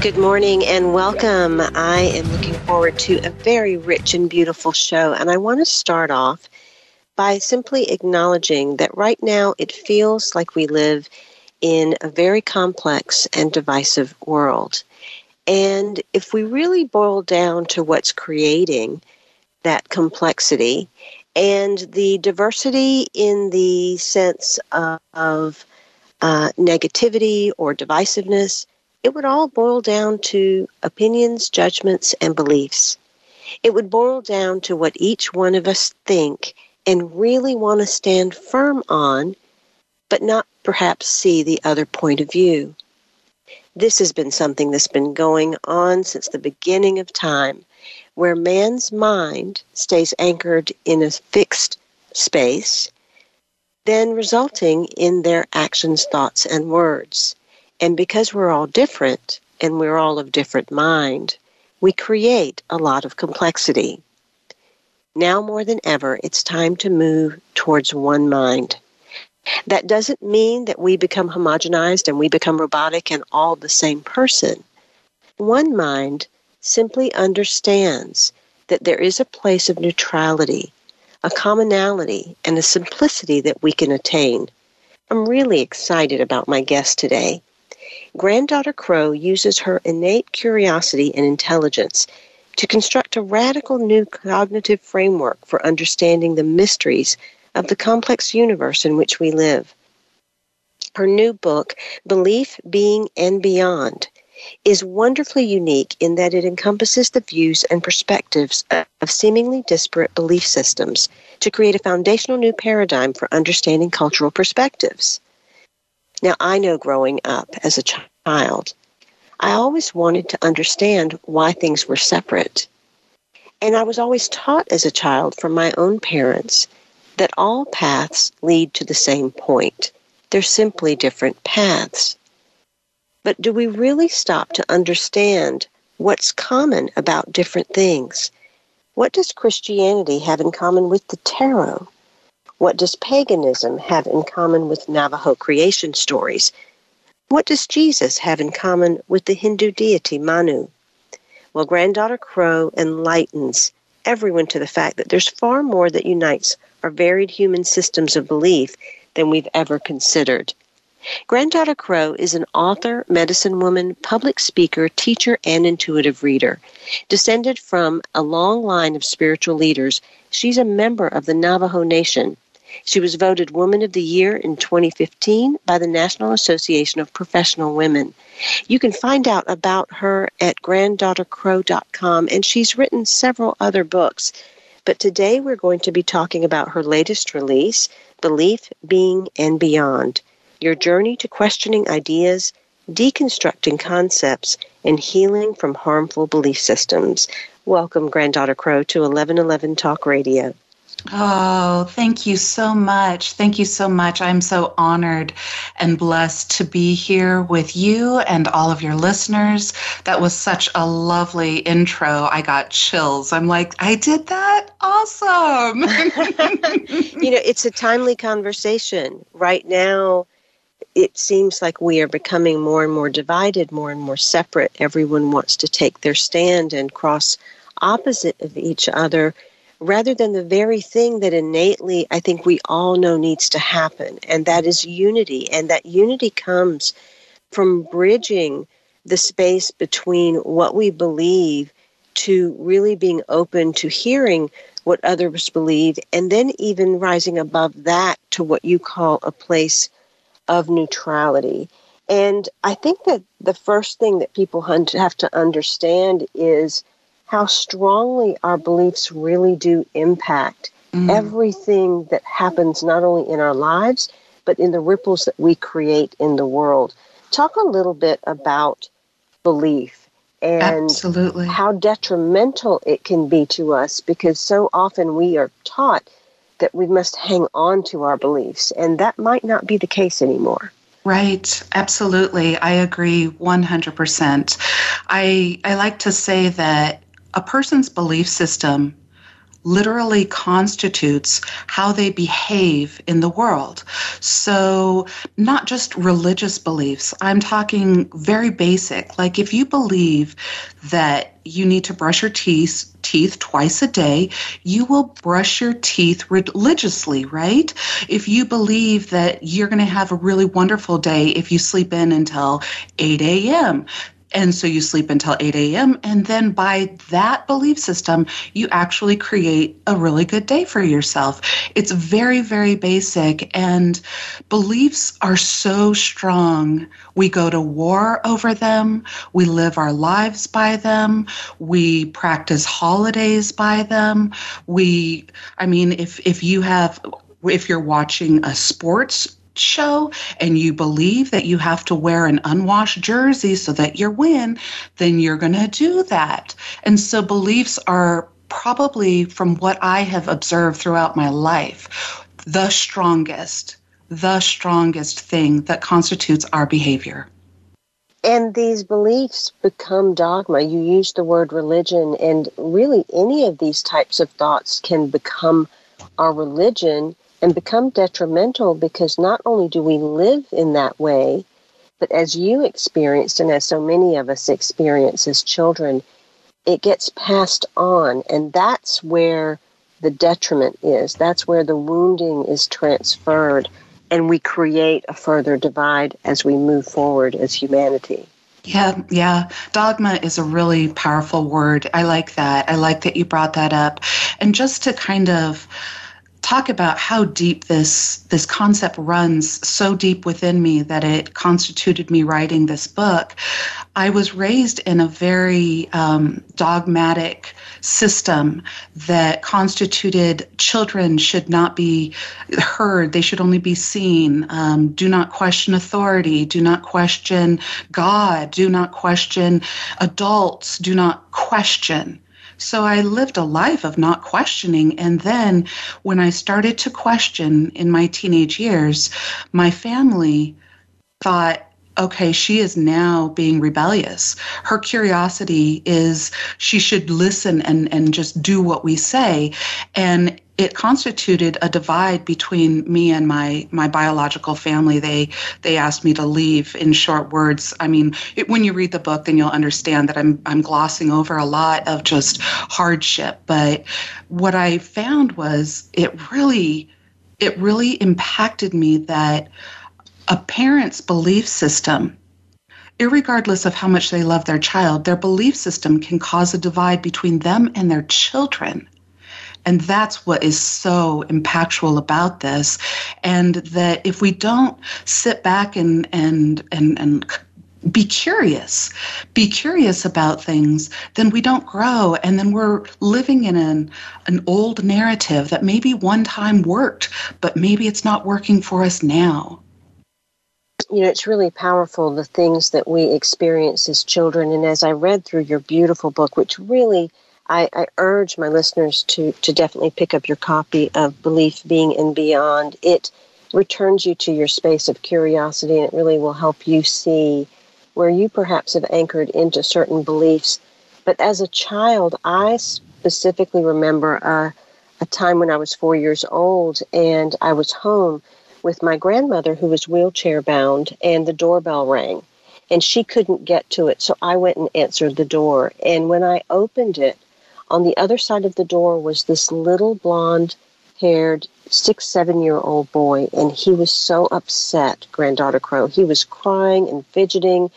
Good morning and welcome. I am looking forward to a very rich and beautiful show, and I want to start off by simply acknowledging that right now it feels like we live in a very complex and divisive world. And if we really boil down to what's creating that complexity and the diversity in the sense of, of uh, negativity or divisiveness, it would all boil down to opinions, judgments, and beliefs. It would boil down to what each one of us think and really want to stand firm on, but not perhaps see the other point of view. This has been something that's been going on since the beginning of time, where man's mind stays anchored in a fixed space, then resulting in their actions, thoughts, and words. And because we're all different and we're all of different mind, we create a lot of complexity. Now more than ever, it's time to move towards one mind. That doesn't mean that we become homogenized and we become robotic and all the same person. One mind simply understands that there is a place of neutrality, a commonality, and a simplicity that we can attain. I'm really excited about my guest today. Granddaughter Crow uses her innate curiosity and intelligence to construct a radical new cognitive framework for understanding the mysteries of the complex universe in which we live. Her new book, Belief, Being, and Beyond, is wonderfully unique in that it encompasses the views and perspectives of seemingly disparate belief systems to create a foundational new paradigm for understanding cultural perspectives. Now, I know growing up as a child I always wanted to understand why things were separate. And I was always taught as a child from my own parents that all paths lead to the same point. They're simply different paths. But do we really stop to understand what's common about different things? What does Christianity have in common with the tarot? What does paganism have in common with Navajo creation stories? What does Jesus have in common with the Hindu deity Manu? Well, Granddaughter Crow enlightens everyone to the fact that there's far more that unites our varied human systems of belief than we've ever considered. Granddaughter Crow is an author, medicine woman, public speaker, teacher, and intuitive reader. Descended from a long line of spiritual leaders, she's a member of the Navajo Nation, she was voted Woman of the Year in 2015 by the National Association of Professional Women. You can find out about her at granddaughtercrow.com, and she's written several other books. But today we're going to be talking about her latest release, Belief, Being, and Beyond Your Journey to Questioning Ideas, Deconstructing Concepts, and Healing from Harmful Belief Systems. Welcome, Granddaughter Crow, to 1111 Talk Radio. Oh, thank you so much. Thank you so much. I'm so honored and blessed to be here with you and all of your listeners. That was such a lovely intro. I got chills. I'm like, I did that? Awesome. you know, it's a timely conversation. Right now, it seems like we are becoming more and more divided, more and more separate. Everyone wants to take their stand and cross opposite of each other rather than the very thing that innately I think we all know needs to happen, and that is unity. And that unity comes from bridging the space between what we believe to really being open to hearing what others believe, and then even rising above that to what you call a place of neutrality. And I think that the first thing that people have to understand is how strongly our beliefs really do impact mm. everything that happens not only in our lives, but in the ripples that we create in the world. Talk a little bit about belief and Absolutely. how detrimental it can be to us because so often we are taught that we must hang on to our beliefs, and that might not be the case anymore. Right, absolutely. I agree 100%. I, I like to say that a person's belief system literally constitutes how they behave in the world. So, not just religious beliefs, I'm talking very basic. Like, if you believe that you need to brush your teeth teeth twice a day, you will brush your teeth religiously, right? If you believe that you're going to have a really wonderful day if you sleep in until 8 a.m., and so you sleep until 8 a.m. And then by that belief system, you actually create a really good day for yourself. It's very, very basic. And beliefs are so strong. We go to war over them. We live our lives by them. We practice holidays by them. We, I mean, if, if you have, if you're watching a sports show and you believe that you have to wear an unwashed jersey so that you win, then you're going to do that. And so beliefs are probably, from what I have observed throughout my life, the strongest, the strongest thing that constitutes our behavior. And these beliefs become dogma. You use the word religion, and really any of these types of thoughts can become our religion and become detrimental because not only do we live in that way, but as you experienced and as so many of us experience as children, it gets passed on. And that's where the detriment is. That's where the wounding is transferred. And we create a further divide as we move forward as humanity. Yeah, yeah. Dogma is a really powerful word. I like that. I like that you brought that up. And just to kind of talk about how deep this this concept runs so deep within me that it constituted me writing this book. I was raised in a very um, dogmatic system that constituted children should not be heard, they should only be seen. Um, do not question authority, do not question God, do not question adults, do not question. So I lived a life of not questioning. And then when I started to question in my teenage years, my family thought, okay, she is now being rebellious. Her curiosity is she should listen and, and just do what we say. And it constituted a divide between me and my my biological family. They they asked me to leave in short words. I mean, it, when you read the book, then you'll understand that I'm I'm glossing over a lot of just hardship. But what I found was it really it really impacted me that a parent's belief system Irregardless of how much they love their child, their belief system can cause a divide between them and their children. And that's what is so impactful about this. And that if we don't sit back and, and, and, and be curious, be curious about things, then we don't grow. And then we're living in an, an old narrative that maybe one time worked, but maybe it's not working for us now. You know, it's really powerful the things that we experience as children. And as I read through your beautiful book, which really I, I, urge my listeners to, to definitely pick up your copy of Belief, Being, and Beyond. It returns you to your space of curiosity and it really will help you see where you perhaps have anchored into certain beliefs. But as a child, I specifically remember a, a time when I was four years old and I was home with my grandmother who was wheelchair bound and the doorbell rang and she couldn't get to it. So I went and answered the door. And when I opened it, on the other side of the door was this little blonde haired six, seven year old boy, and he was so upset, Granddaughter Crow. He was crying and fidgeting.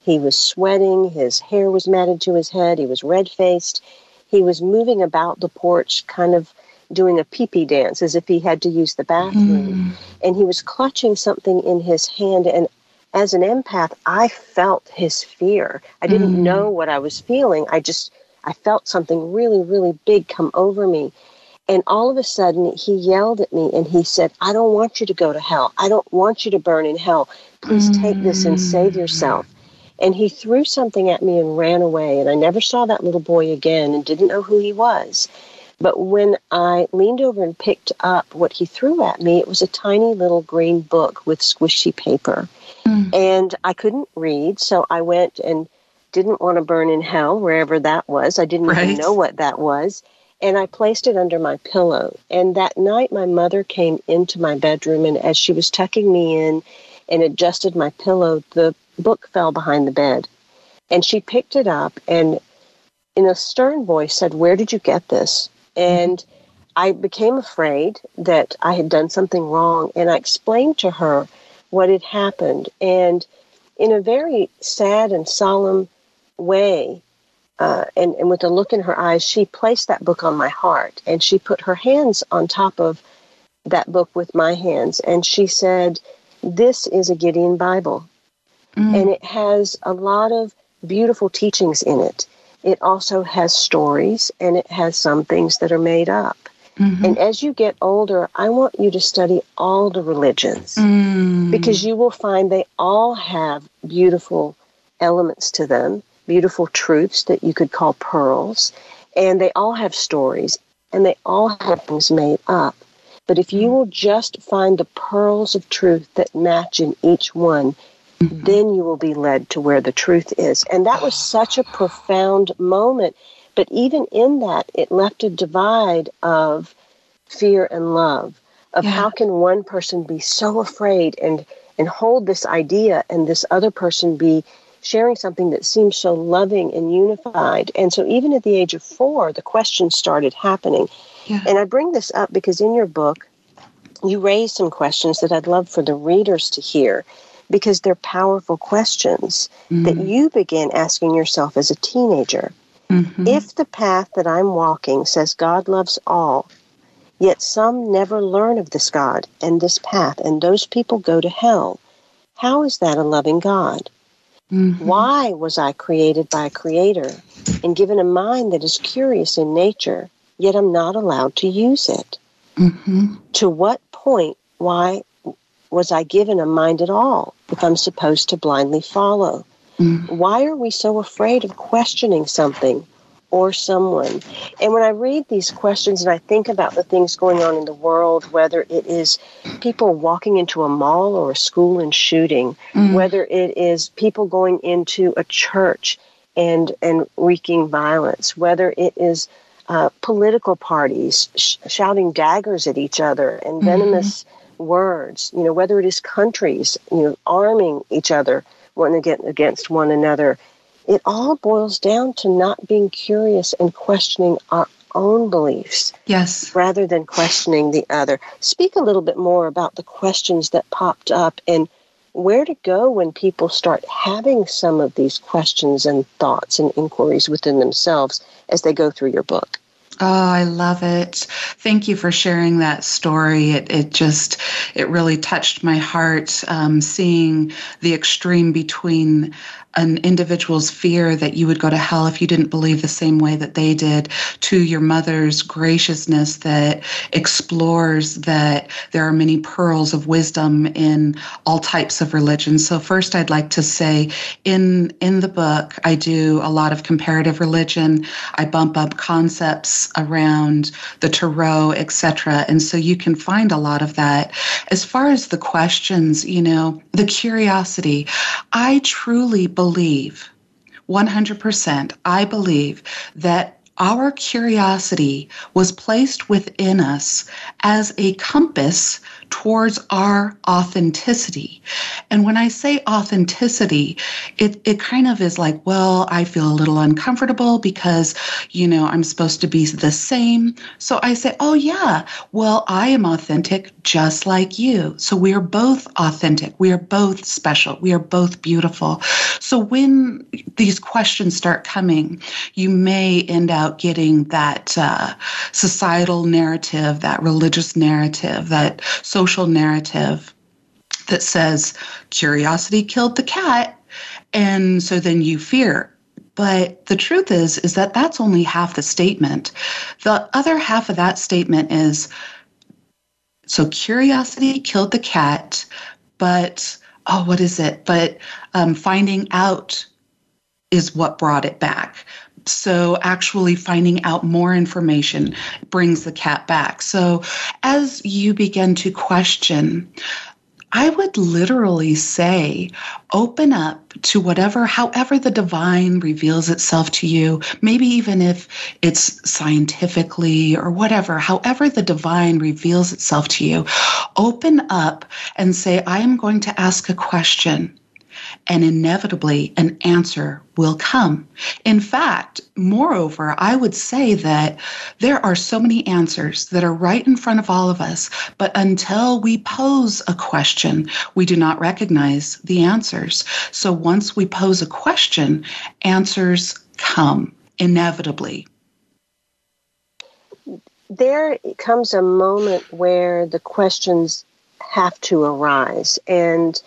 He was sweating. His hair was matted to his head. He was red faced. He was moving about the porch, kind of doing a pee pee dance as if he had to use the bathroom. Mm. And he was clutching something in his hand. And as an empath, I felt his fear. I didn't mm. know what I was feeling. I just I felt something really, really big come over me. And all of a sudden, he yelled at me and he said, I don't want you to go to hell. I don't want you to burn in hell. Please take this and save mm. yourself. and he threw something at me and ran away. And I never saw that little boy again and didn't know who he was. But when I leaned over and picked up what he threw at me, it was a tiny little green book with squishy paper. Mm. And I couldn't read, so I went and didn't want to burn in hell, wherever that was. I didn't right. even know what that was. And I placed it under my pillow. And that night, my mother came into my bedroom, and as she was tucking me in and adjusted my pillow, the book fell behind the bed. And she picked it up and, in a stern voice, said, Where did you get this? And I became afraid that I had done something wrong. And I explained to her what had happened. And in a very sad and solemn way, uh, and, and with a look in her eyes, she placed that book on my heart and she put her hands on top of that book with my hands. And she said, This is a Gideon Bible. Mm. And it has a lot of beautiful teachings in it. It also has stories and it has some things that are made up. Mm-hmm. And as you get older, I want you to study all the religions mm. because you will find they all have beautiful elements to them, beautiful truths that you could call pearls, and they all have stories and they all have things made up. But if you mm. will just find the pearls of truth that match in each one, mm-hmm. then you will be led to where the truth is. And that was such a profound moment. But even in that, it left a divide of fear and love, of yeah. how can one person be so afraid and, and hold this idea and this other person be sharing something that seems so loving and unified. And so even at the age of four, the questions started happening. Yeah. And I bring this up because in your book, you raise some questions that I'd love for the readers to hear because they're powerful questions mm-hmm. that you begin asking yourself as a teenager. Mm-hmm. If the path that I'm walking says God loves all, yet some never learn of this God and this path, and those people go to hell, how is that a loving God? Mm-hmm. Why was I created by a creator and given a mind that is curious in nature, yet I'm not allowed to use it? Mm-hmm. To what point why was I given a mind at all if I'm supposed to blindly follow? Mm. Why are we so afraid of questioning something or someone? And when I read these questions and I think about the things going on in the world, whether it is people walking into a mall or a school and shooting, mm. whether it is people going into a church and and wreaking violence, whether it is uh, political parties sh- shouting daggers at each other and mm-hmm. venomous. Mm-hmm words, you know, whether it is countries, you know, arming each other one against one another, it all boils down to not being curious and questioning our own beliefs. Yes. Rather than questioning the other. Speak a little bit more about the questions that popped up and where to go when people start having some of these questions and thoughts and inquiries within themselves as they go through your book. Oh, I love it. Thank you for sharing that story. It, it just, it really touched my heart um, seeing the extreme between an individual's fear that you would go to hell if you didn't believe the same way that they did, to your mother's graciousness that explores that there are many pearls of wisdom in all types of religions. So first I'd like to say in in the book I do a lot of comparative religion. I bump up concepts around the tarot, etc. And so you can find a lot of that. As far as the questions, you know, the curiosity, I truly believe believe, 100%, I believe that our curiosity was placed within us as a compass towards our authenticity. And when I say authenticity, it, it kind of is like, well, I feel a little uncomfortable because, you know, I'm supposed to be the same. So I say, oh, yeah, well, I am authentic just like you. So we are both authentic. We are both special. We are both beautiful. So when these questions start coming, you may end up getting that uh, societal narrative, that religious narrative, that social narrative that says curiosity killed the cat and so then you fear but the truth is is that that's only half the statement the other half of that statement is so curiosity killed the cat but oh, what is it? But um, finding out is what brought it back. So, actually, finding out more information brings the cat back. So, as you begin to question, I would literally say open up to whatever, however, the divine reveals itself to you, maybe even if it's scientifically or whatever, however, the divine reveals itself to you. Open up and say, I am going to ask a question and inevitably an answer will come. In fact, moreover, I would say that there are so many answers that are right in front of all of us, but until we pose a question, we do not recognize the answers. So once we pose a question, answers come inevitably. There comes a moment where the questions have to arise and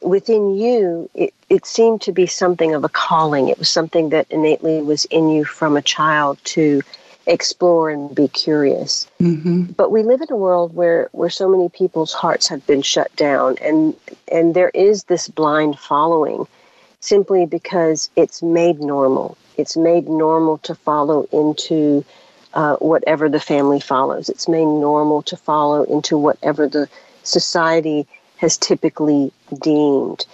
within you, it, it seemed to be something of a calling. It was something that innately was in you from a child to explore and be curious. Mm-hmm. But we live in a world where, where so many people's hearts have been shut down, and and there is this blind following, simply because it's made normal. It's made normal to follow into uh, whatever the family follows. It's made normal to follow into whatever the society has typically deemed.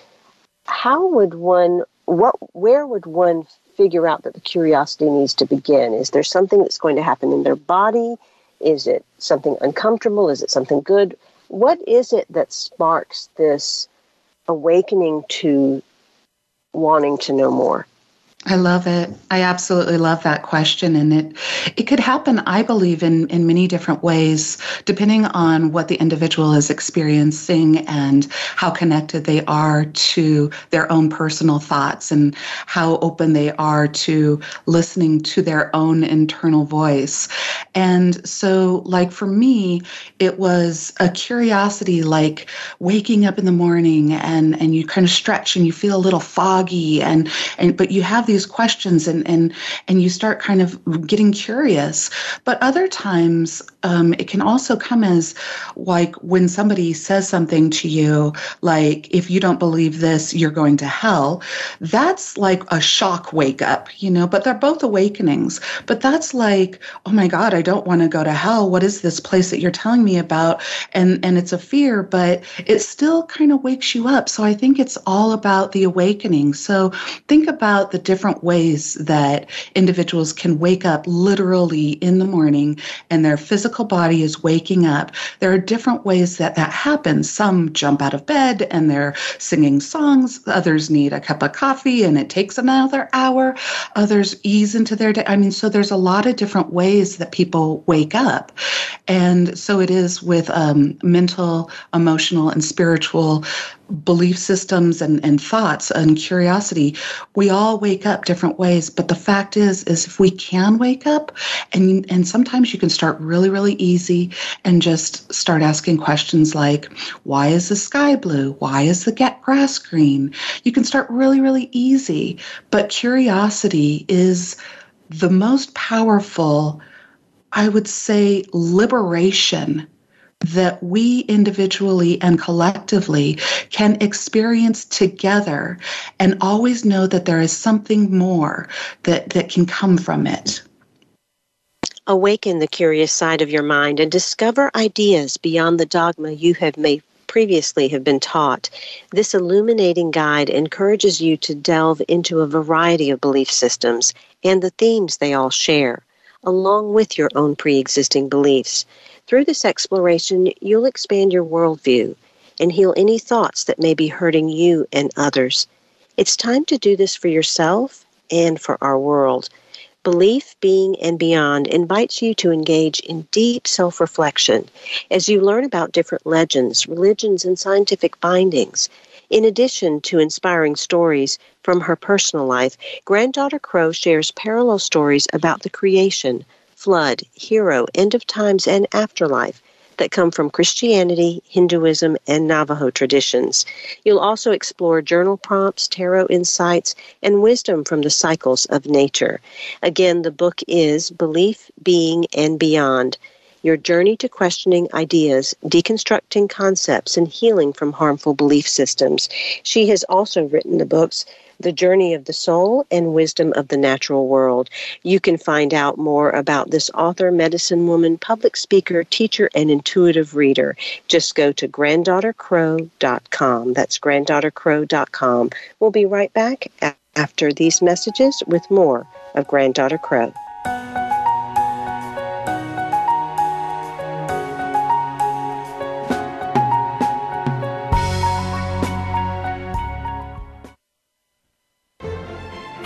How would one, what, where would one figure out that the curiosity needs to begin? Is there something that's going to happen in their body? Is it something uncomfortable? Is it something good? What is it that sparks this awakening to wanting to know more? I love it. I absolutely love that question. And it it could happen, I believe, in, in many different ways, depending on what the individual is experiencing and how connected they are to their own personal thoughts and how open they are to listening to their own internal voice. And so, like for me, it was a curiosity like waking up in the morning and, and you kind of stretch and you feel a little foggy and, and but you have these questions and and and you start kind of getting curious. But other times um, it can also come as like when somebody says something to you, like if you don't believe this, you're going to hell. That's like a shock wake up, you know. But they're both awakenings. But that's like, oh my God, I don't want to go to hell. What is this place that you're telling me about? And and it's a fear, but it still kind of wakes you up. So I think it's all about the awakening. So think about the different different ways that individuals can wake up literally in the morning and their physical body is waking up. There are different ways that that happens. Some jump out of bed and they're singing songs, others need a cup of coffee and it takes another hour, others ease into their day. I mean, so there's a lot of different ways that people wake up. And so it is with um, mental, emotional, and spiritual belief systems and, and thoughts and curiosity we all wake up different ways. But the fact is is if we can wake up and and sometimes you can start really really easy and just start asking questions like why is the sky blue? Why is the grass green? You can start really really easy. But curiosity is the most powerful i would say liberation that we individually and collectively can experience together and always know that there is something more that, that can come from it. Awaken the curious side of your mind and discover ideas beyond the dogma you have made previously have been taught. This illuminating guide encourages you to delve into a variety of belief systems and the themes they all share, along with your own pre existing beliefs. Through this exploration, you'll expand your worldview and heal any thoughts that may be hurting you and others. It's time to do this for yourself and for our world. Belief, Being, and Beyond invites you to engage in deep self reflection as you learn about different legends, religions, and scientific findings. In addition to inspiring stories from her personal life, Granddaughter Crow shares parallel stories about the creation, flood, hero, end of times, and afterlife that come from Christianity, Hinduism, and Navajo traditions. You'll also explore journal prompts, tarot insights, and wisdom from the cycles of nature. Again, the book is Belief, Being, and Beyond. your journey to questioning ideas, deconstructing concepts, and healing from harmful belief systems. She has also written the books the Journey of the Soul and Wisdom of the Natural World. You can find out more about this author, medicine woman, public speaker, teacher, and intuitive reader. Just go to granddaughtercrow.com. That's granddaughtercrow.com. We'll be right back after these messages with more of Granddaughter Crow.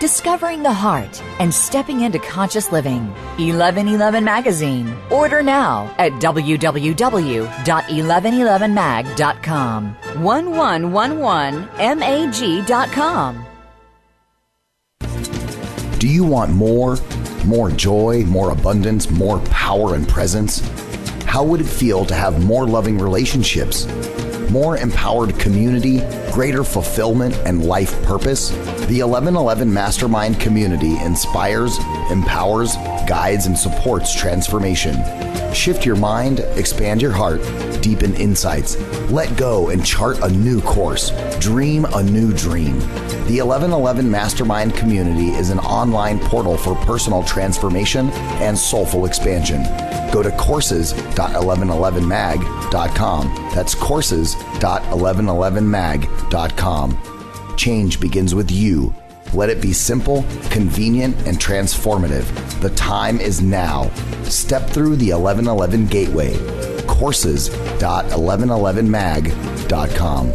discovering the heart, and stepping into conscious living. 1111 Magazine. Order now at www.1111mag.com. 1111mag.com. Do you want more? More joy, more abundance, more power and presence? How would it feel to have more loving relationships? More empowered community, greater fulfillment, and life purpose? The 1111 Mastermind community inspires, empowers, guides, and supports transformation. Shift your mind, expand your heart, deepen insights, let go and chart a new course, dream a new dream. The 1111 Mastermind community is an online portal for personal transformation and soulful expansion. Go to courses.1111mag.com. That's courses.1111mag.com. Change begins with you. Let it be simple, convenient, and transformative. The time is now. Step through the 1111 gateway. Courses.1111mag.com.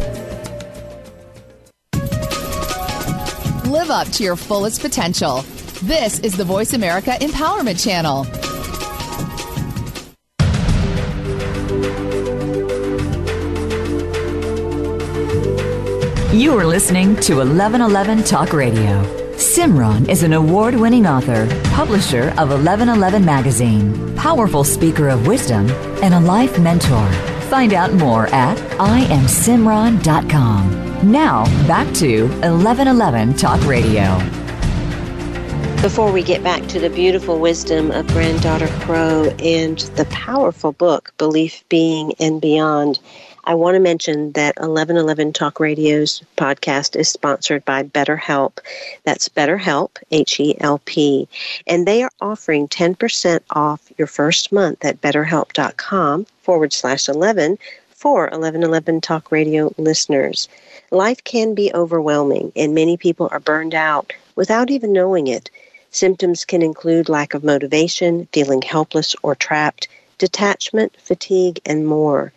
Live up to your fullest potential. This is the Voice America Empowerment Channel. You are listening to 1111 Talk Radio. Simran is an award winning author, publisher of 1111 Magazine, powerful speaker of wisdom, and a life mentor. Find out more at IamSimran.com. Now, back to 1111 Talk Radio. Before we get back to the beautiful wisdom of Granddaughter Crow and the powerful book, Belief, Being, and Beyond, I want to mention that 1111 Talk Radio's podcast is sponsored by BetterHelp. That's BetterHelp, H E L P. And they are offering 10% off your first month at betterhelp.com forward slash 11 for 1111 Talk Radio listeners. Life can be overwhelming, and many people are burned out without even knowing it. Symptoms can include lack of motivation, feeling helpless or trapped, detachment, fatigue, and more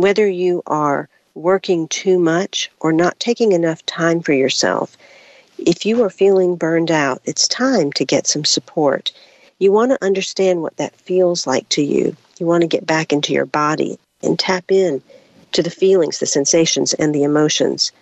whether you are working too much or not taking enough time for yourself, if you are feeling burned out, it's time to get some support. You want to understand what that feels like to you. You want to get back into your body and tap in to the feelings, the sensations, and the emotions.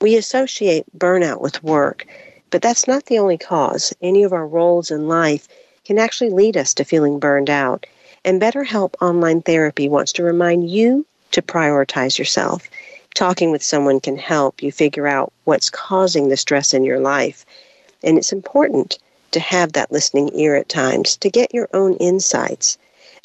We associate burnout with work, but that's not the only cause. Any of our roles in life can actually lead us to feeling burned out. And BetterHelp Online Therapy wants to remind you to prioritize yourself. Talking with someone can help you figure out what's causing the stress in your life. And it's important to have that listening ear at times to get your own insights.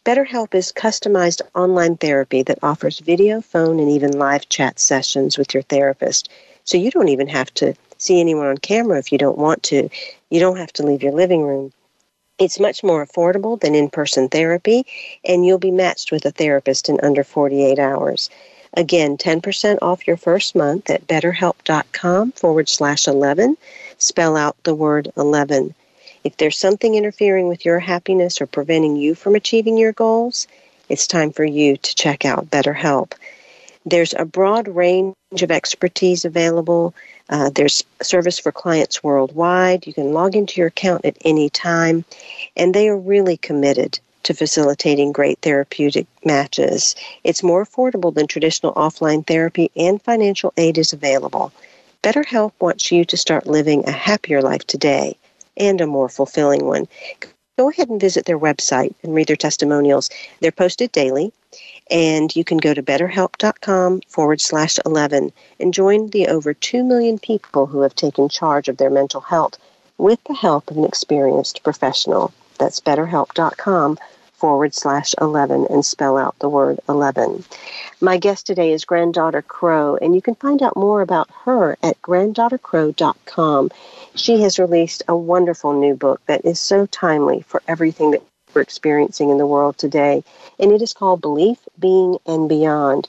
BetterHelp is customized online therapy that offers video, phone, and even live chat sessions with your therapist. So you don't even have to see anyone on camera if you don't want to. You don't have to leave your living room. It's much more affordable than in person therapy, and you'll be matched with a therapist in under 48 hours. Again, 10% off your first month at betterhelp.com forward slash 11. Spell out the word 11. If there's something interfering with your happiness or preventing you from achieving your goals, it's time for you to check out BetterHelp. There's a broad range of expertise available. Uh, there's service for clients worldwide. You can log into your account at any time, and they are really committed to facilitating great therapeutic matches. It's more affordable than traditional offline therapy, and financial aid is available. BetterHelp wants you to start living a happier life today and a more fulfilling one. Go ahead and visit their website and read their testimonials. They're posted daily, and you can go to betterhelp.com forward slash 11 and join the over 2 million people who have taken charge of their mental health with the help of an experienced professional. That's betterhelp.com forward slash 11 and spell out the word 11. My guest today is Granddaughter Crow, and you can find out more about her at granddaughtercrow.com. She has released a wonderful new book that is so timely for everything that we're experiencing in the world today, and it is called Belief, Being, and Beyond.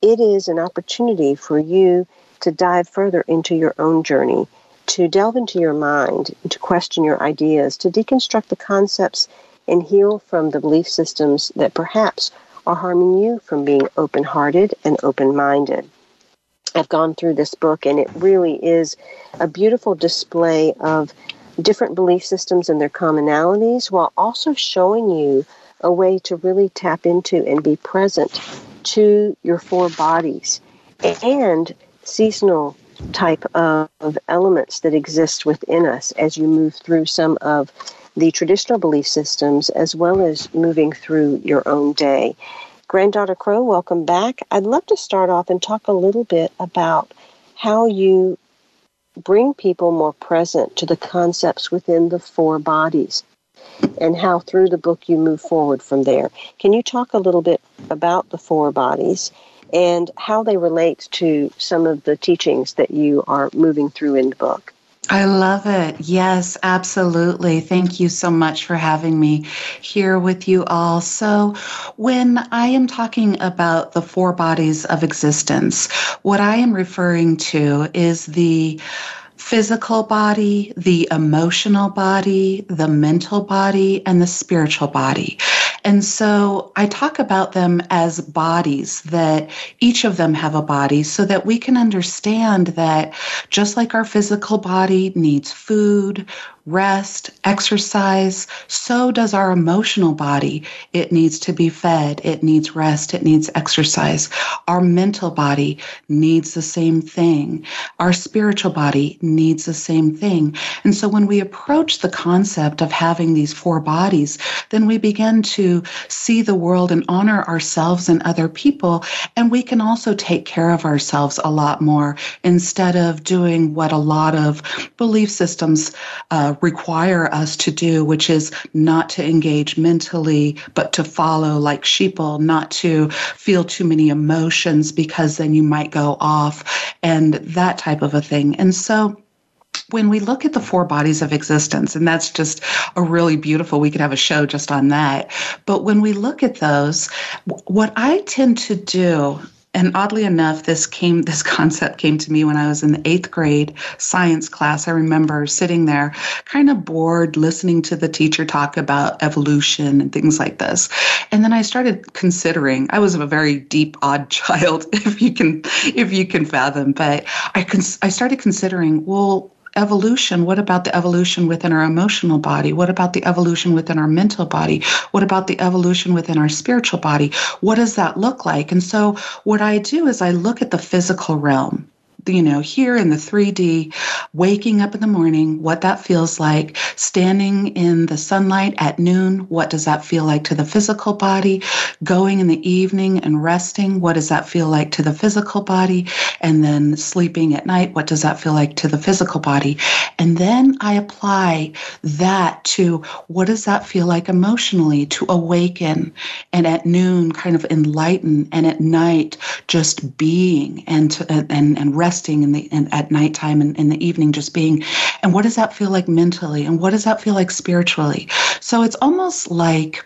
It is an opportunity for you to dive further into your own journey, to delve into your mind, to question your ideas, to deconstruct the concepts and heal from the belief systems that perhaps are harming you from being open hearted and open minded. I've gone through this book, and it really is a beautiful display of different belief systems and their commonalities while also showing you a way to really tap into and be present to your four bodies and seasonal type of elements that exist within us as you move through some of the traditional belief systems as well as moving through your own day. Granddaughter Crow, welcome back. I'd love to start off and talk a little bit about how you bring people more present to the concepts within the four bodies and how through the book you move forward from there. Can you talk a little bit about the four bodies and how they relate to some of the teachings that you are moving through in the book? I love it. Yes, absolutely. Thank you so much for having me here with you all. So, when I am talking about the four bodies of existence, what I am referring to is the physical body, the emotional body, the mental body, and the spiritual body. And so I talk about them as bodies, that each of them have a body, so that we can understand that just like our physical body needs food, rest, exercise, so does our emotional body. It needs to be fed, it needs rest, it needs exercise. Our mental body needs the same thing. Our spiritual body needs the same thing. And so when we approach the concept of having these four bodies, then we begin see the world and honor ourselves and other people. And we can also take care of ourselves a lot more instead of doing what a lot of belief systems uh, require us to do, which is not to engage mentally, but to follow like sheeple, not to feel too many emotions because then you might go off and that type of a thing. And so, when we look at the four bodies of existence, and that's just a really beautiful, we could have a show just on that. But when we look at those, what I tend to do and oddly enough, this came this concept came to me when I was in the eighth grade science class. I remember sitting there, kind of bored, listening to the teacher talk about evolution and things like this. And then I started considering. I was a very deep, odd child, if you can if you can fathom. But I cons- I started considering, well, evolution, what about the evolution within our emotional body? What about the evolution within our mental body? What about the evolution within our spiritual body? What does that look like? And so, what I do is I look at the physical realm you know, here in the 3D, waking up in the morning, what that feels like, standing in the sunlight at noon, what does that feel like to the physical body, going in the evening and resting, what does that feel like to the physical body, and then sleeping at night, what does that feel like to the physical body? And then I apply that to what does that feel like emotionally to awaken and at noon kind of enlighten and at night just being and to, and and rest resting in the in, at nighttime and in the evening just being and what does that feel like mentally? And what does that feel like spiritually? So it's almost like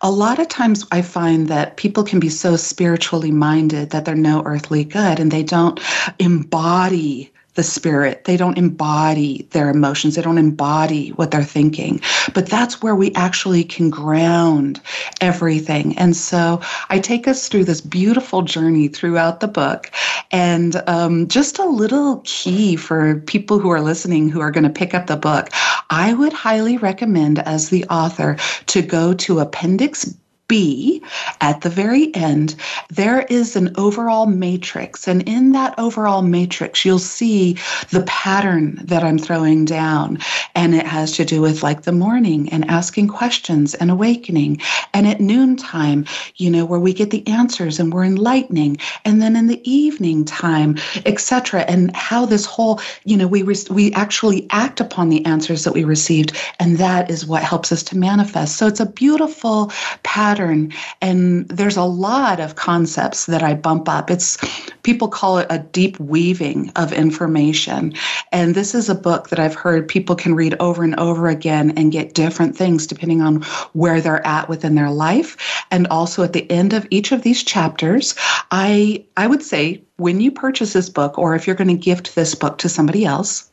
a lot of times I find that people can be so spiritually minded that they're no earthly good and they don't embody the spirit. They don't embody their emotions. They don't embody what they're thinking. But that's where we actually can ground everything. And so I take us through this beautiful journey throughout the book. And um, just a little key for people who are listening who are going to pick up the book I would highly recommend, as the author, to go to Appendix B, at the very end, there is an overall matrix. And in that overall matrix, you'll see the pattern that I'm throwing down. And it has to do with like the morning and asking questions and awakening. And at noontime, you know, where we get the answers and we're enlightening. And then in the evening time, etc. And how this whole, you know, we, re- we actually act upon the answers that we received. And that is what helps us to manifest. So it's a beautiful pattern pattern. And there's a lot of concepts that I bump up. It's people call it a deep weaving of information. And this is a book that I've heard people can read over and over again and get different things depending on where they're at within their life. And also at the end of each of these chapters, I I would say when you purchase this book or if you're going to gift this book to somebody else,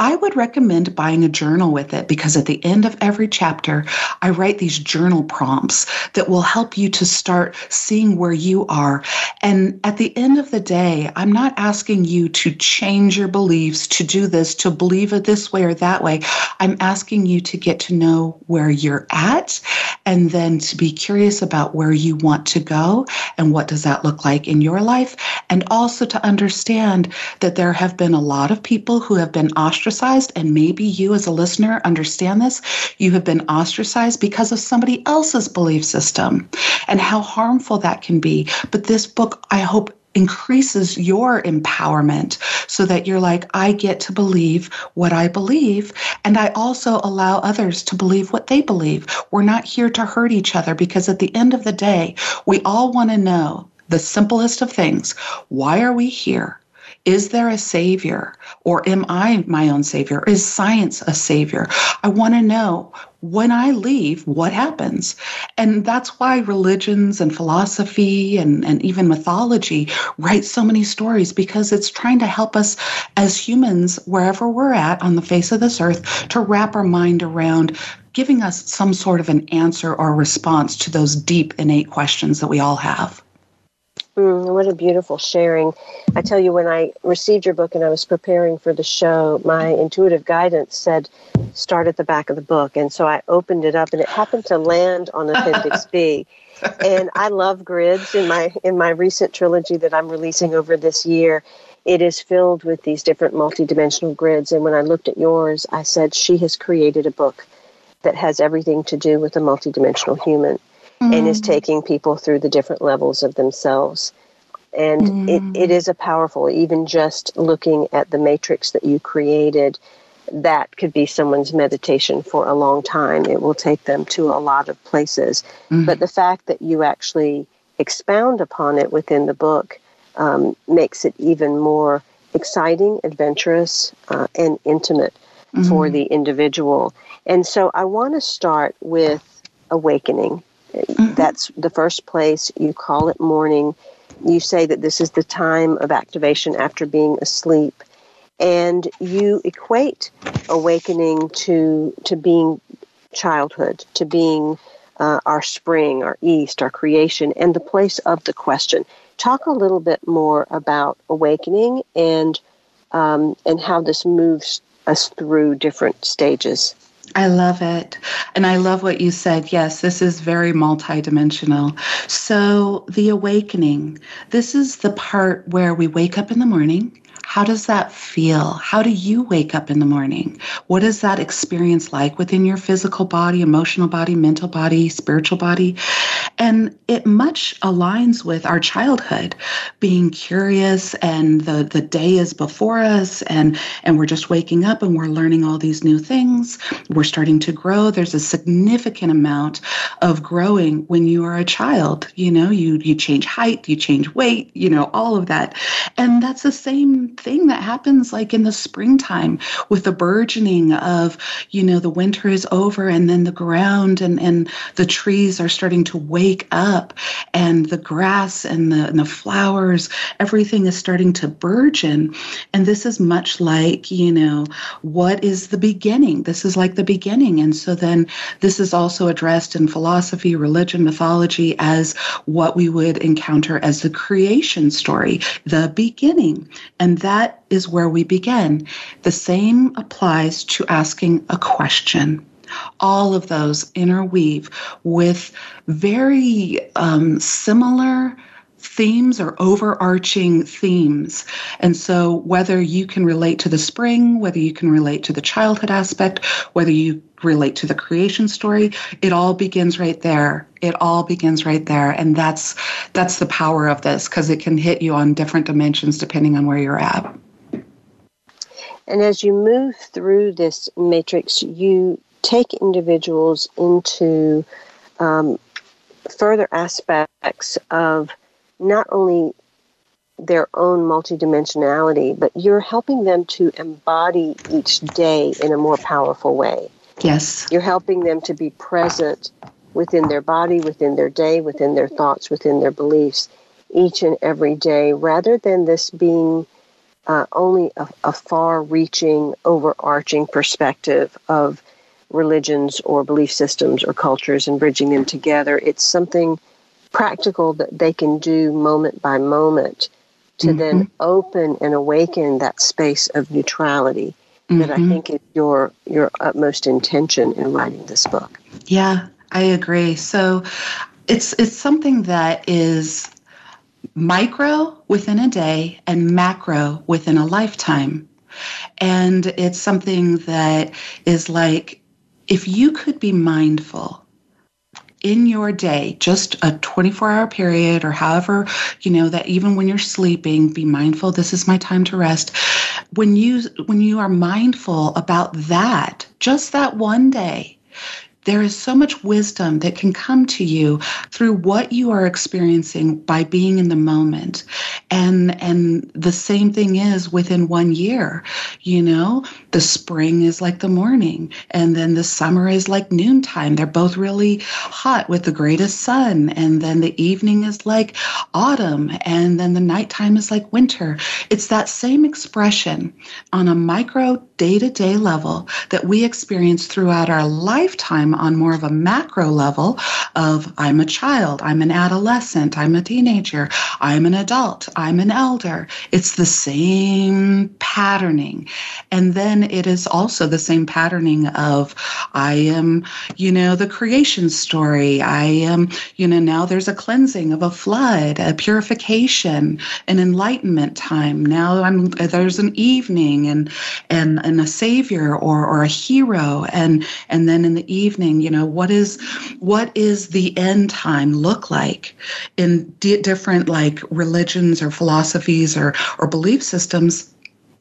I would recommend buying a journal with it because at the end of every chapter, I write these journal prompts that will help you to start seeing where you are. And at the end of the day, I'm not asking you to change your beliefs, to do this, to believe it this way or that way. I'm asking you to get to know where you're at and then to be curious about where you want to go and what does that look like in your life. And also to understand that there have been a lot of people who have been ostracized ostracized, and maybe you as a listener understand this, you have been ostracized because of somebody else's belief system and how harmful that can be. But this book, I hope, increases your empowerment so that you're like, I get to believe what I believe. And I also allow others to believe what they believe. We're not here to hurt each other because at the end of the day, we all want to know the simplest of things why are we here? Is there a savior? Or am I my own savior? Is science a savior? I want to know when I leave, what happens? And that's why religions and philosophy and, and even mythology write so many stories because it's trying to help us as humans, wherever we're at on the face of this earth, to wrap our mind around giving us some sort of an answer or response to those deep innate questions that we all have. Mm, what a beautiful sharing. I tell you, when I received your book and I was preparing for the show, my intuitive guidance said, start at the back of the book. And so I opened it up and it happened to land on Appendix B. And I love grids in my in my recent trilogy that I'm releasing over this year. It is filled with these different multidimensional grids. And when I looked at yours, I said, she has created a book that has everything to do with a multidimensional human mm-hmm. and is mm. taking people through the different levels of themselves. And mm-hmm. it, it mm. a powerful, even just looking at the matrix that you created, that could be someone's meditation for a long time. It will take them to a lot of places. Mm-hmm. But the fact that you actually expound upon it within the book um, makes it even more exciting, adventurous, uh, and intimate mm-hmm. for the individual. And so I want to start with awakening Mm-hmm. That's the first place. You call it morning. You say that this is the time of activation after being asleep. And you equate awakening to, to being childhood, to being uh, our spring, our east, our creation, and the place of the question. Talk a little bit more about awakening and um, and how this moves us through different stages. I love it. And I love what you said. Yes, this is very multidimensional. So, the awakening, this is the part where we wake up in the morning how does that feel? How do you wake up in the morning? What is that experience like within your physical body, emotional body, mental body, spiritual body? And it much aligns with our childhood, being curious and the, the day is before us and, and we're just waking up and we're learning all these new things. We're starting to grow. There's a significant amount of growing when you are a child. You know, you you change height, you change weight, you know, all of that. And that's the same thing that happens like in the springtime with the burgeoning of, you know, the winter is over and then the ground and, and the trees are starting to wake up and the grass and the, and the flowers, everything is starting to burgeon. And this is much like, you know, what is the beginning? This is like the beginning. And so then this is also addressed in philosophy, religion, mythology as what we would encounter as the creation story, the beginning. And that is where we begin. The same applies to asking a question all of those interweave with very um, similar themes or overarching themes. And so, whether you can relate to the spring, whether you can relate to the childhood aspect, whether you relate to the creation story, it all begins right there. It all begins right there. And that's that's the power of this because it can hit you on different dimensions depending on where you're at. And as you move through this matrix, you take individuals into um, further aspects of not only their own multidimensionality, but you're helping them to embody each day in a more powerful way. Yes. You're helping them to be present within their body, within their day, within their thoughts, within their beliefs each and every day, rather than this being uh, only a, a far reaching, overarching perspective of religions or belief systems or cultures and bridging them together. It's something practical that they can do moment by moment to mm-hmm. then open and awaken that space of neutrality mm-hmm. that I mm-hmm. think is your your utmost intention in writing this book. Yeah, I agree. So it's it's something that is micro within a day and macro within a lifetime. And it's something that is like if you could be mindful in your day, just a 24 hour period or however, you know, that even when you're sleeping, be mindful, this is my time to rest. When you when you are mindful about that, just that one day, there is so much wisdom that can come to you through what you are experiencing by being in the moment. And and the same thing is within one year you know? The spring is like the morning and then the summer is like noontime. They're both really hot with the greatest sun and then the evening is like autumn and then the nighttime is like winter. It's that same expression on a micro day-to-day level that we experience throughout our lifetime on more of a macro level of I'm a child, I'm an adolescent, I'm a teenager, I'm an adult, I'm an elder. It's the same patterning. And then it is also the same patterning of I am, you know, the creation story. I am, you know, now there's a cleansing of a flood, a purification, an enlightenment time. Now I'm there's an evening and and and a savior or or a hero and and then in the evening you know what is what is the end time look like in di- different like religions or philosophies or or belief systems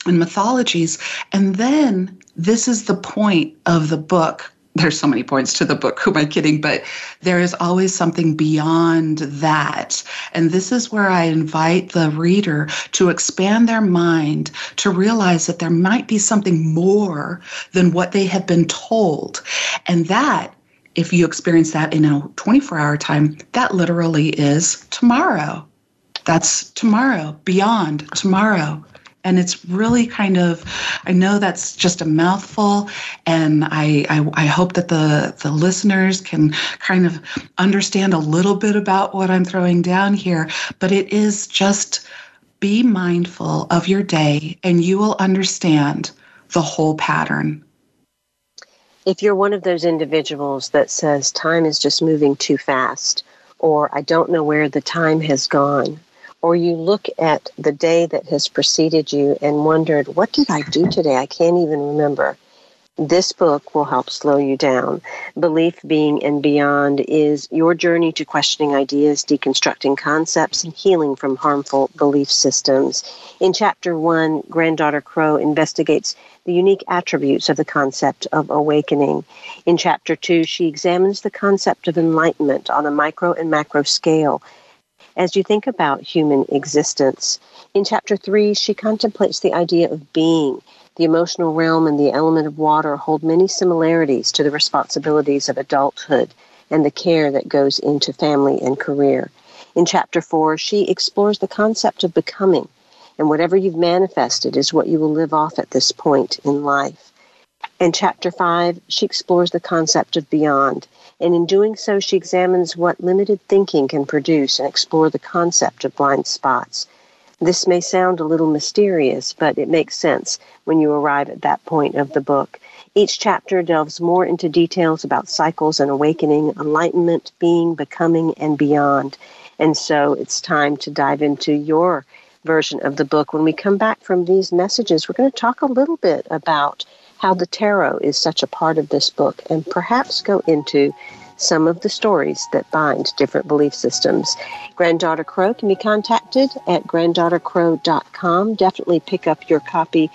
and mythologies? And then this is the point of the book there's so many points to the book. Who am I kidding? But there is always something beyond that. And this is where I invite the reader to expand their mind to realize that there might be something more than what they have been told. And that, if you experience that in a 24 hour time, that literally is tomorrow. That's tomorrow, beyond tomorrow. And it's really kind of, I know that's just a mouthful, and I, I, I, hope that the, the listeners can kind of understand a little bit about what I'm throwing down here. But it is just be mindful of your day, and you will understand the whole pattern. If you're one of those individuals that says time is just moving too fast, or I don't know where the time has gone, or you look at the day that has preceded you and wondered, what did I do today? I can't even remember. This book will help slow you down. Belief, Being, and Beyond is your journey to questioning ideas, deconstructing concepts, and healing from harmful belief systems. In chapter one, Granddaughter Crow investigates the unique attributes of the concept of awakening. In chapter two, she examines the concept of enlightenment on a micro and macro scale as you think about human existence. In chapter three, she contemplates the idea of being. The emotional realm and the element of water hold many similarities to the responsibilities of adulthood. and the care that goes into family and career. In chapter four, she explores the concept of becoming, and whatever you've manifested is what you will live off at this point in life. In chapter five, she explores the concept of beyond, and in doing so, she examines what limited thinking can produce and explore the concept of blind spots. This may sound a little mysterious, but it makes sense when you arrive at that point of the book. Each chapter delves more into details about cycles and awakening, enlightenment, being, becoming, and beyond. And so it's time to dive into your version of the book. When we come back from these messages, we're going to talk a little bit about how the tarot is such a part of this book and perhaps go into some of the stories that bind different belief systems. Granddaughter Crow can be contacted at granddaughtercrow.com. Definitely pick up your copy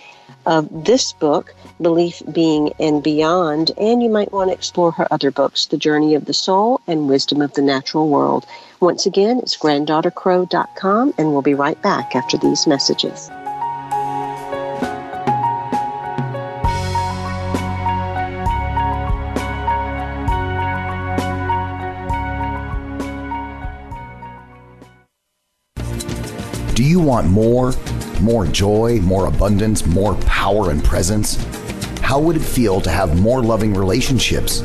of this book, Belief, Being, and Beyond, and you might want to explore her other books, The Journey of the Soul and Wisdom of the Natural World. Once again, it's granddaughtercrow.com, and we'll be right back after these messages. Want more? More joy, more abundance, more power and presence? How would it feel to have more loving relationships?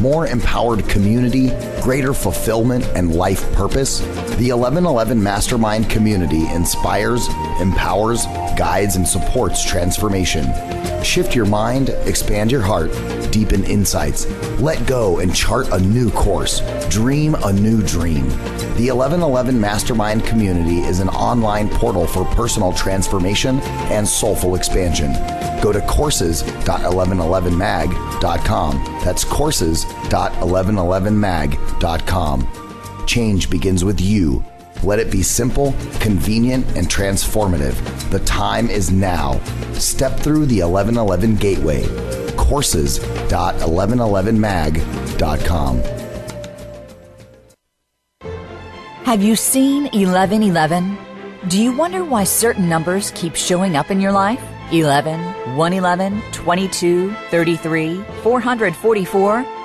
More empowered community, greater fulfillment, and life purpose? The 1111 Mastermind community inspires, empowers, guides, and supports transformation. Shift your mind, expand your heart, deepen insights, let go and chart a new course, dream a new dream. The 1111 Mastermind community is an online portal for personal transformation and soulful expansion. Go to courses.1111mag.com. That's courses.1111mag.com. Change begins with you. Let it be simple, convenient, and transformative. The time is now. Step through the 1111 gateway. Courses.1111mag.com. Have you seen 1111? Do you wonder why certain numbers keep showing up in your life? 11, 111, 22, 33, 444?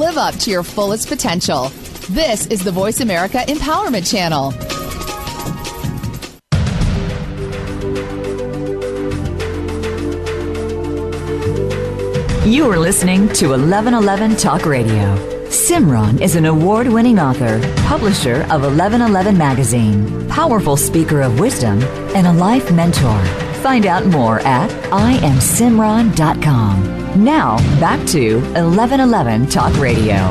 Live up to your fullest potential. This is the Voice America Empowerment Channel. You are listening to 1111 Talk Radio. Simran is an award winning author, publisher of 1111 Magazine, powerful speaker of wisdom, and a life mentor. Find out more at IamSimran.com. Now, back to 1111 Talk Radio.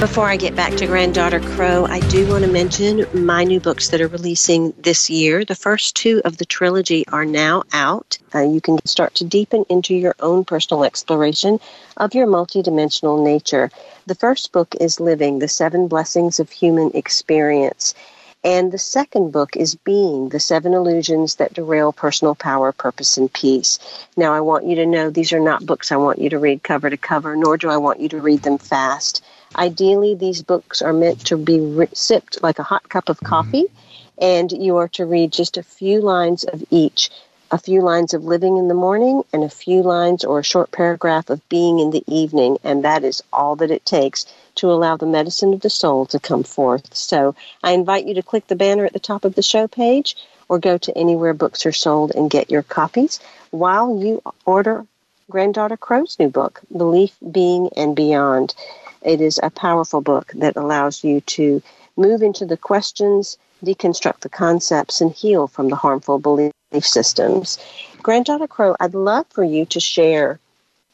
Before I get back to Granddaughter Crow, I do want to mention my new books that are releasing this year. The first two of the trilogy are now out. Uh, you can start to deepen into your own personal exploration of your multidimensional nature. The first book is Living the Seven Blessings of Human Experience. And the second book is Being the Seven Illusions That Derail Personal Power, Purpose, and Peace. Now, I want you to know these are not books I want you to read cover to cover, nor do I want you to read them fast. Ideally, these books are meant to be re- sipped like a hot cup of coffee, mm-hmm. and you are to read just a few lines of each a few lines of living in the morning and a few lines or a short paragraph of being in the evening, and that is all that it takes to allow the medicine of the soul to come forth. So I invite you to click the banner at the top of the show page or go to anywhere books are sold and get your copies while you order Granddaughter Crow's new book, Belief, Being, and Beyond. It is a powerful book that allows you to move into the questions, deconstruct the concepts, and heal from the harmful belief systems. Granddaughter Crow, I'd love for you to share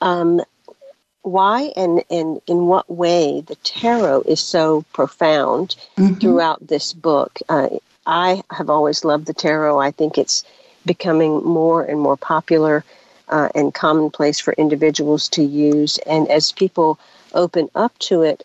um, why and, and in what way the tarot is so profound mm-hmm. throughout this book. Uh, I have always loved the tarot. I think it's becoming more and more popular uh, and commonplace for individuals to use. And as people open up to it,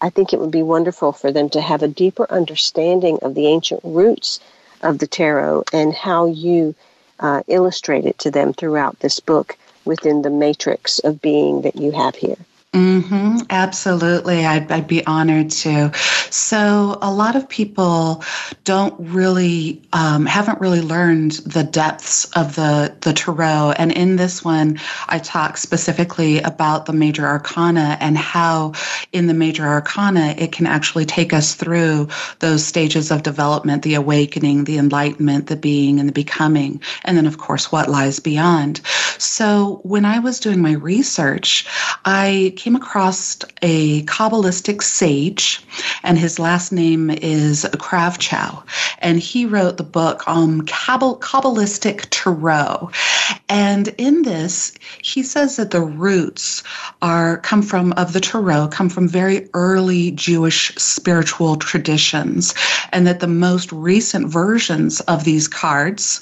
I think it would be wonderful for them to have a deeper understanding of the ancient roots of the tarot and how you uh, illustrate it to them throughout this book within the matrix of being that you have here. Mm-hmm, absolutely. I'd, I'd be honored to. So, a lot of people don't really, um, haven't really learned the depths of the, the tarot. And in this one, I talk specifically about the major arcana and how, in the major arcana, it can actually take us through those stages of development the awakening, the enlightenment, the being, and the becoming. And then, of course, what lies beyond. So, when I was doing my research, I came across a Kabbalistic sage, and his last name is Krafchow. And he wrote the book um, Kabbalistic Tarot. And in this, he says that the roots are come from of the tarot come from very early Jewish spiritual traditions, and that the most recent versions of these cards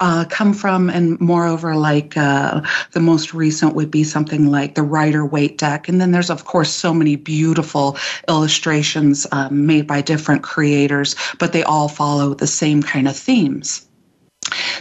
uh, come from, and moreover, like uh, the most recent would be something like the Rider Waite deck. And then there's, of course, so many beautiful illustrations um, made by different creators, but they all follow the same kind of themes.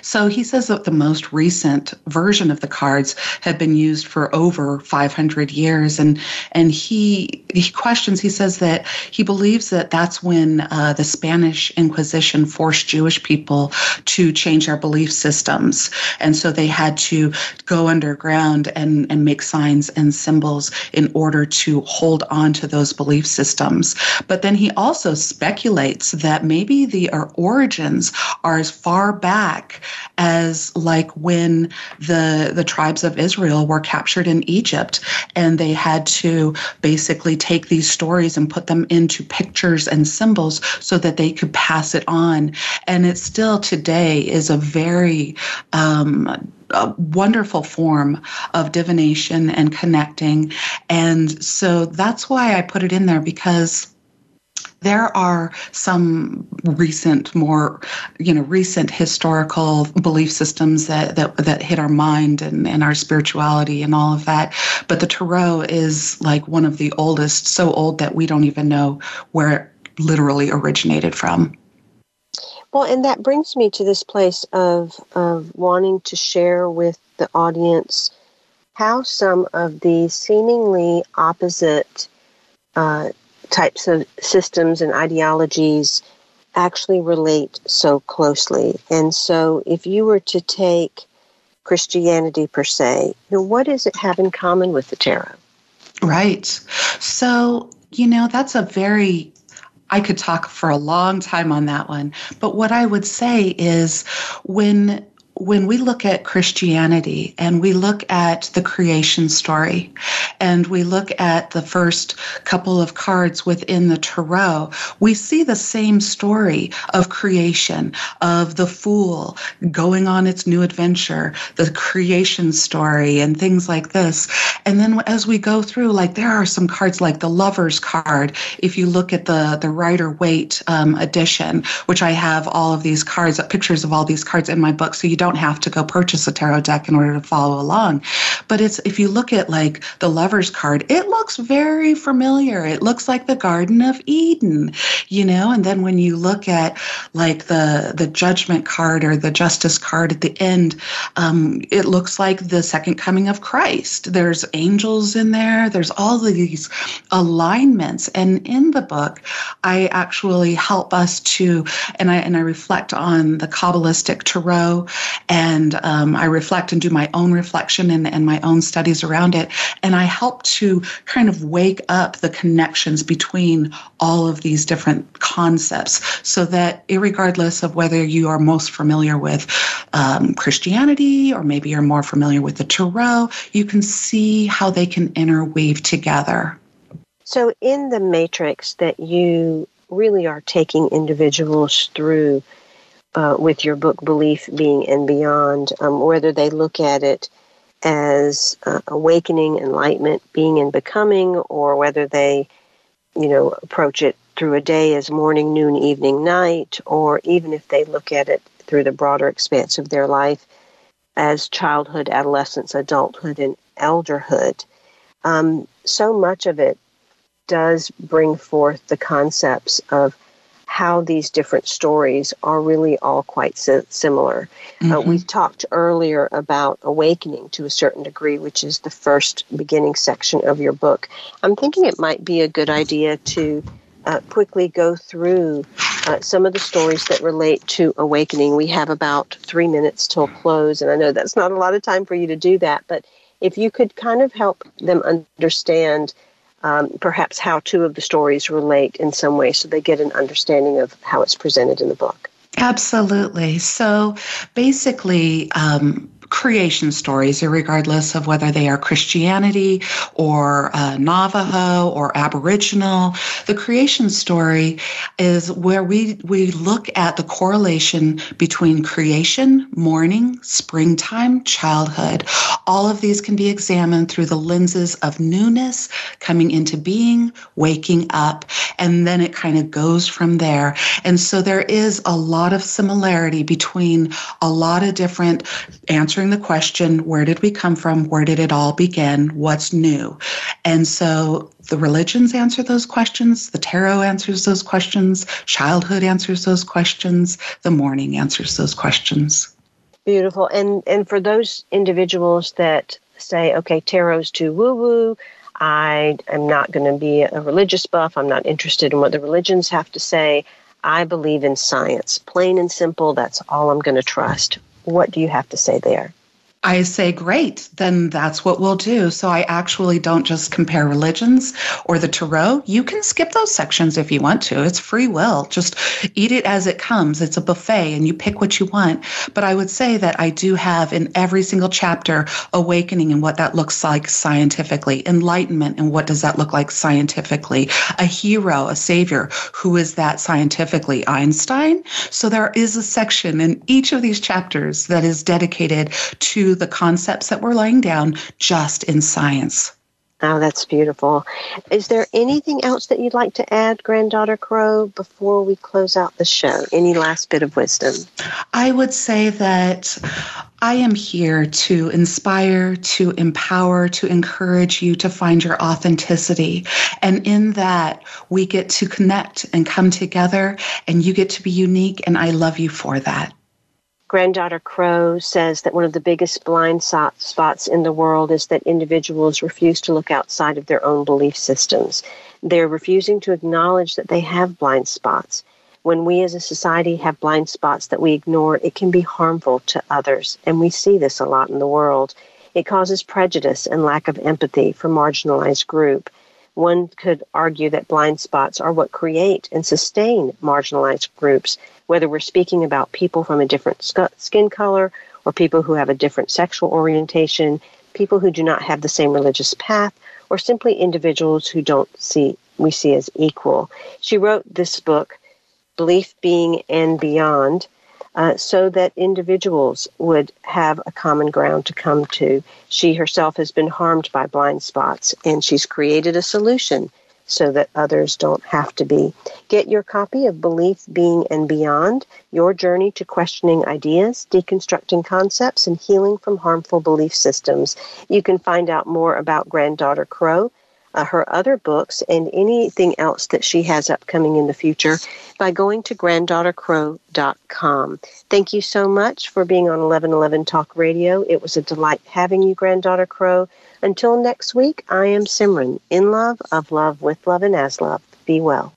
So he says that the most recent version of the cards had been used for over 500 years, and and he he questions. He says that he believes that that's when uh, the Spanish Inquisition forced Jewish people to change their belief systems, and so they had to go underground and and make signs and symbols in order to hold on to those belief systems. But then he also speculates that maybe the origins are as far back as like when the the tribes of Israel were captured in Egypt and they had to basically take these stories and put them into pictures and symbols so that they could pass it on and it still today is a very um, a wonderful form of divination and connecting. And so that's why I put it in there because there are some recent, more, you know, recent historical belief systems that that, that hit our mind and, and our spirituality and all of that. But the tarot is like one of the oldest, so old that we don't even know where it literally originated from. Well, and that brings me to this place of, of wanting to share with the audience how some of the seemingly opposite uh, types of systems and ideologies actually relate so closely. And so, if you were to take Christianity per se, you know, what does it have in common with the tarot? Right. So, you know, that's a very I could talk for a long time on that one. But what I would say is when when we look at Christianity and we look at the creation story and we look at the first couple of cards within the tarot, we see the same story of creation, of the fool going on its new adventure, the creation story, and things like this. And then as we go through, like there are some cards like the Lover's card. If you look at the, the Rider Waite um, edition, which I have all of these cards, pictures of all these cards in my book, so you don't don't have to go purchase a tarot deck in order to follow along. But it's if you look at like the lover's card, it looks very familiar. It looks like the Garden of Eden, you know. And then when you look at like the the judgment card or the justice card at the end, um, it looks like the second coming of Christ. There's angels in there. There's all these alignments. And in the book, I actually help us to and I and I reflect on the Kabbalistic tarot and um, I reflect and do my own reflection and, and my own studies around it. And I help to kind of wake up the connections between all of these different concepts so that, regardless of whether you are most familiar with um, Christianity or maybe you're more familiar with the Tarot, you can see how they can interweave together. So, in the matrix that you really are taking individuals through, uh, with your book, Belief, Being, and Beyond, um, whether they look at it as uh, awakening, enlightenment, being and becoming, or whether they, you know, approach it through a day as morning, noon, evening, night, or even if they look at it through the broader expanse of their life as childhood, adolescence, adulthood, and elderhood. Um, so much of it does bring forth the concepts of how these different stories are really all quite si- similar. Uh, mm-hmm. Uh, we talked earlier about awakening to a certain degree, which is the first beginning section of your book. I'm thinking it might be a good idea to uh, quickly go through uh, some of the stories that relate to awakening. We have about three minutes till close, and I know that's not a lot of time for you to do that, but if you could kind of help them understand um, perhaps how two of the stories relate in some way so they get an understanding of how it's presented in the book. Absolutely. So basically, um, creation stories, regardless of whether they are Christianity or uh, Navajo or Aboriginal. The creation story is where we, we look at the correlation between creation, morning, springtime, childhood. All of these can be examined through the lenses of newness, coming into being, waking up, and then it kind of goes from there. And so there is a lot of similarity between a lot of different answers answering the question, where did we come from? Where did it all begin? What's new? And so the religions answer those questions, the tarot answers those questions, childhood answers those questions, the morning answers those questions. Beautiful. And and for those individuals that say, okay, tarot's too woo woo, I am not going to be a religious buff, I'm not interested in what the religions have to say. I believe in science. Plain and simple, that's all I'm going to trust. What do you have to say there? I say, great, then that's what we'll do. So I actually don't just compare religions or the tarot. You can skip those sections if you want to. It's free will. Just eat it as it comes. It's a buffet and you pick what you want. But I would say that I do have in every single chapter awakening and what that looks like scientifically, enlightenment and what does that look like scientifically, a hero, a savior. Who is that scientifically? Einstein. So there is a section in each of these chapters that is dedicated to the concepts that we're laying down just in science. Oh, that's beautiful. Is there anything else that you'd like to add, Granddaughter Crow, before we close out the show? Any last bit of wisdom? I would say that I am here to inspire, to empower, to encourage you to find your authenticity. And in that, we get to connect and come together, and you get to be unique, and I love you for that. Granddaughter Crow says that one of the biggest blind spots in the world is that individuals refuse to look outside of their own belief systems. They're refusing to acknowledge that they have blind spots. When we as a society have blind spots that we ignore, it can be harmful to others. And we see this a lot in the world. It causes prejudice and lack of empathy for marginalized group. One could argue that blind spots are what create and sustain marginalized groups whether we're speaking about people from a different skin color or people who have a different sexual orientation, people who do not have the same religious path, or simply individuals who don't see we see as equal. She wrote this book, Belief, Being, and Beyond, uh, so that individuals would have a common ground to come to. She herself has been harmed by blind spots, and she's created a solution so that others don't have to be. Get your copy of Belief, Being, and Beyond Your Journey to Questioning Ideas, Deconstructing Concepts, and Healing from Harmful Belief Systems. You can find out more about Granddaughter Crow uh, her other books and anything else that she has upcoming in the future by going to granddaughtercrow.com. Thank you so much for being on 1111 Talk Radio. It was a delight having you, Granddaughter Crow. Until next week, I am Simran, in love, of love, with love, and as love. Be well.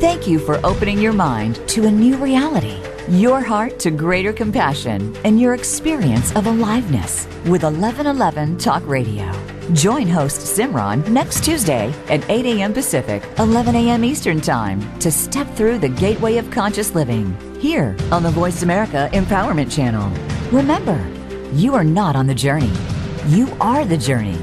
Thank you for opening your mind to a new reality your heart to greater compassion and your experience of aliveness with 1111 Talk Radio. Join host Simran next Tuesday at 8 a.m. Pacific, 11 a.m. Eastern Time to step through the gateway of conscious living here on the Voice America Empowerment Channel. Remember, you are not on the journey, you are the journey.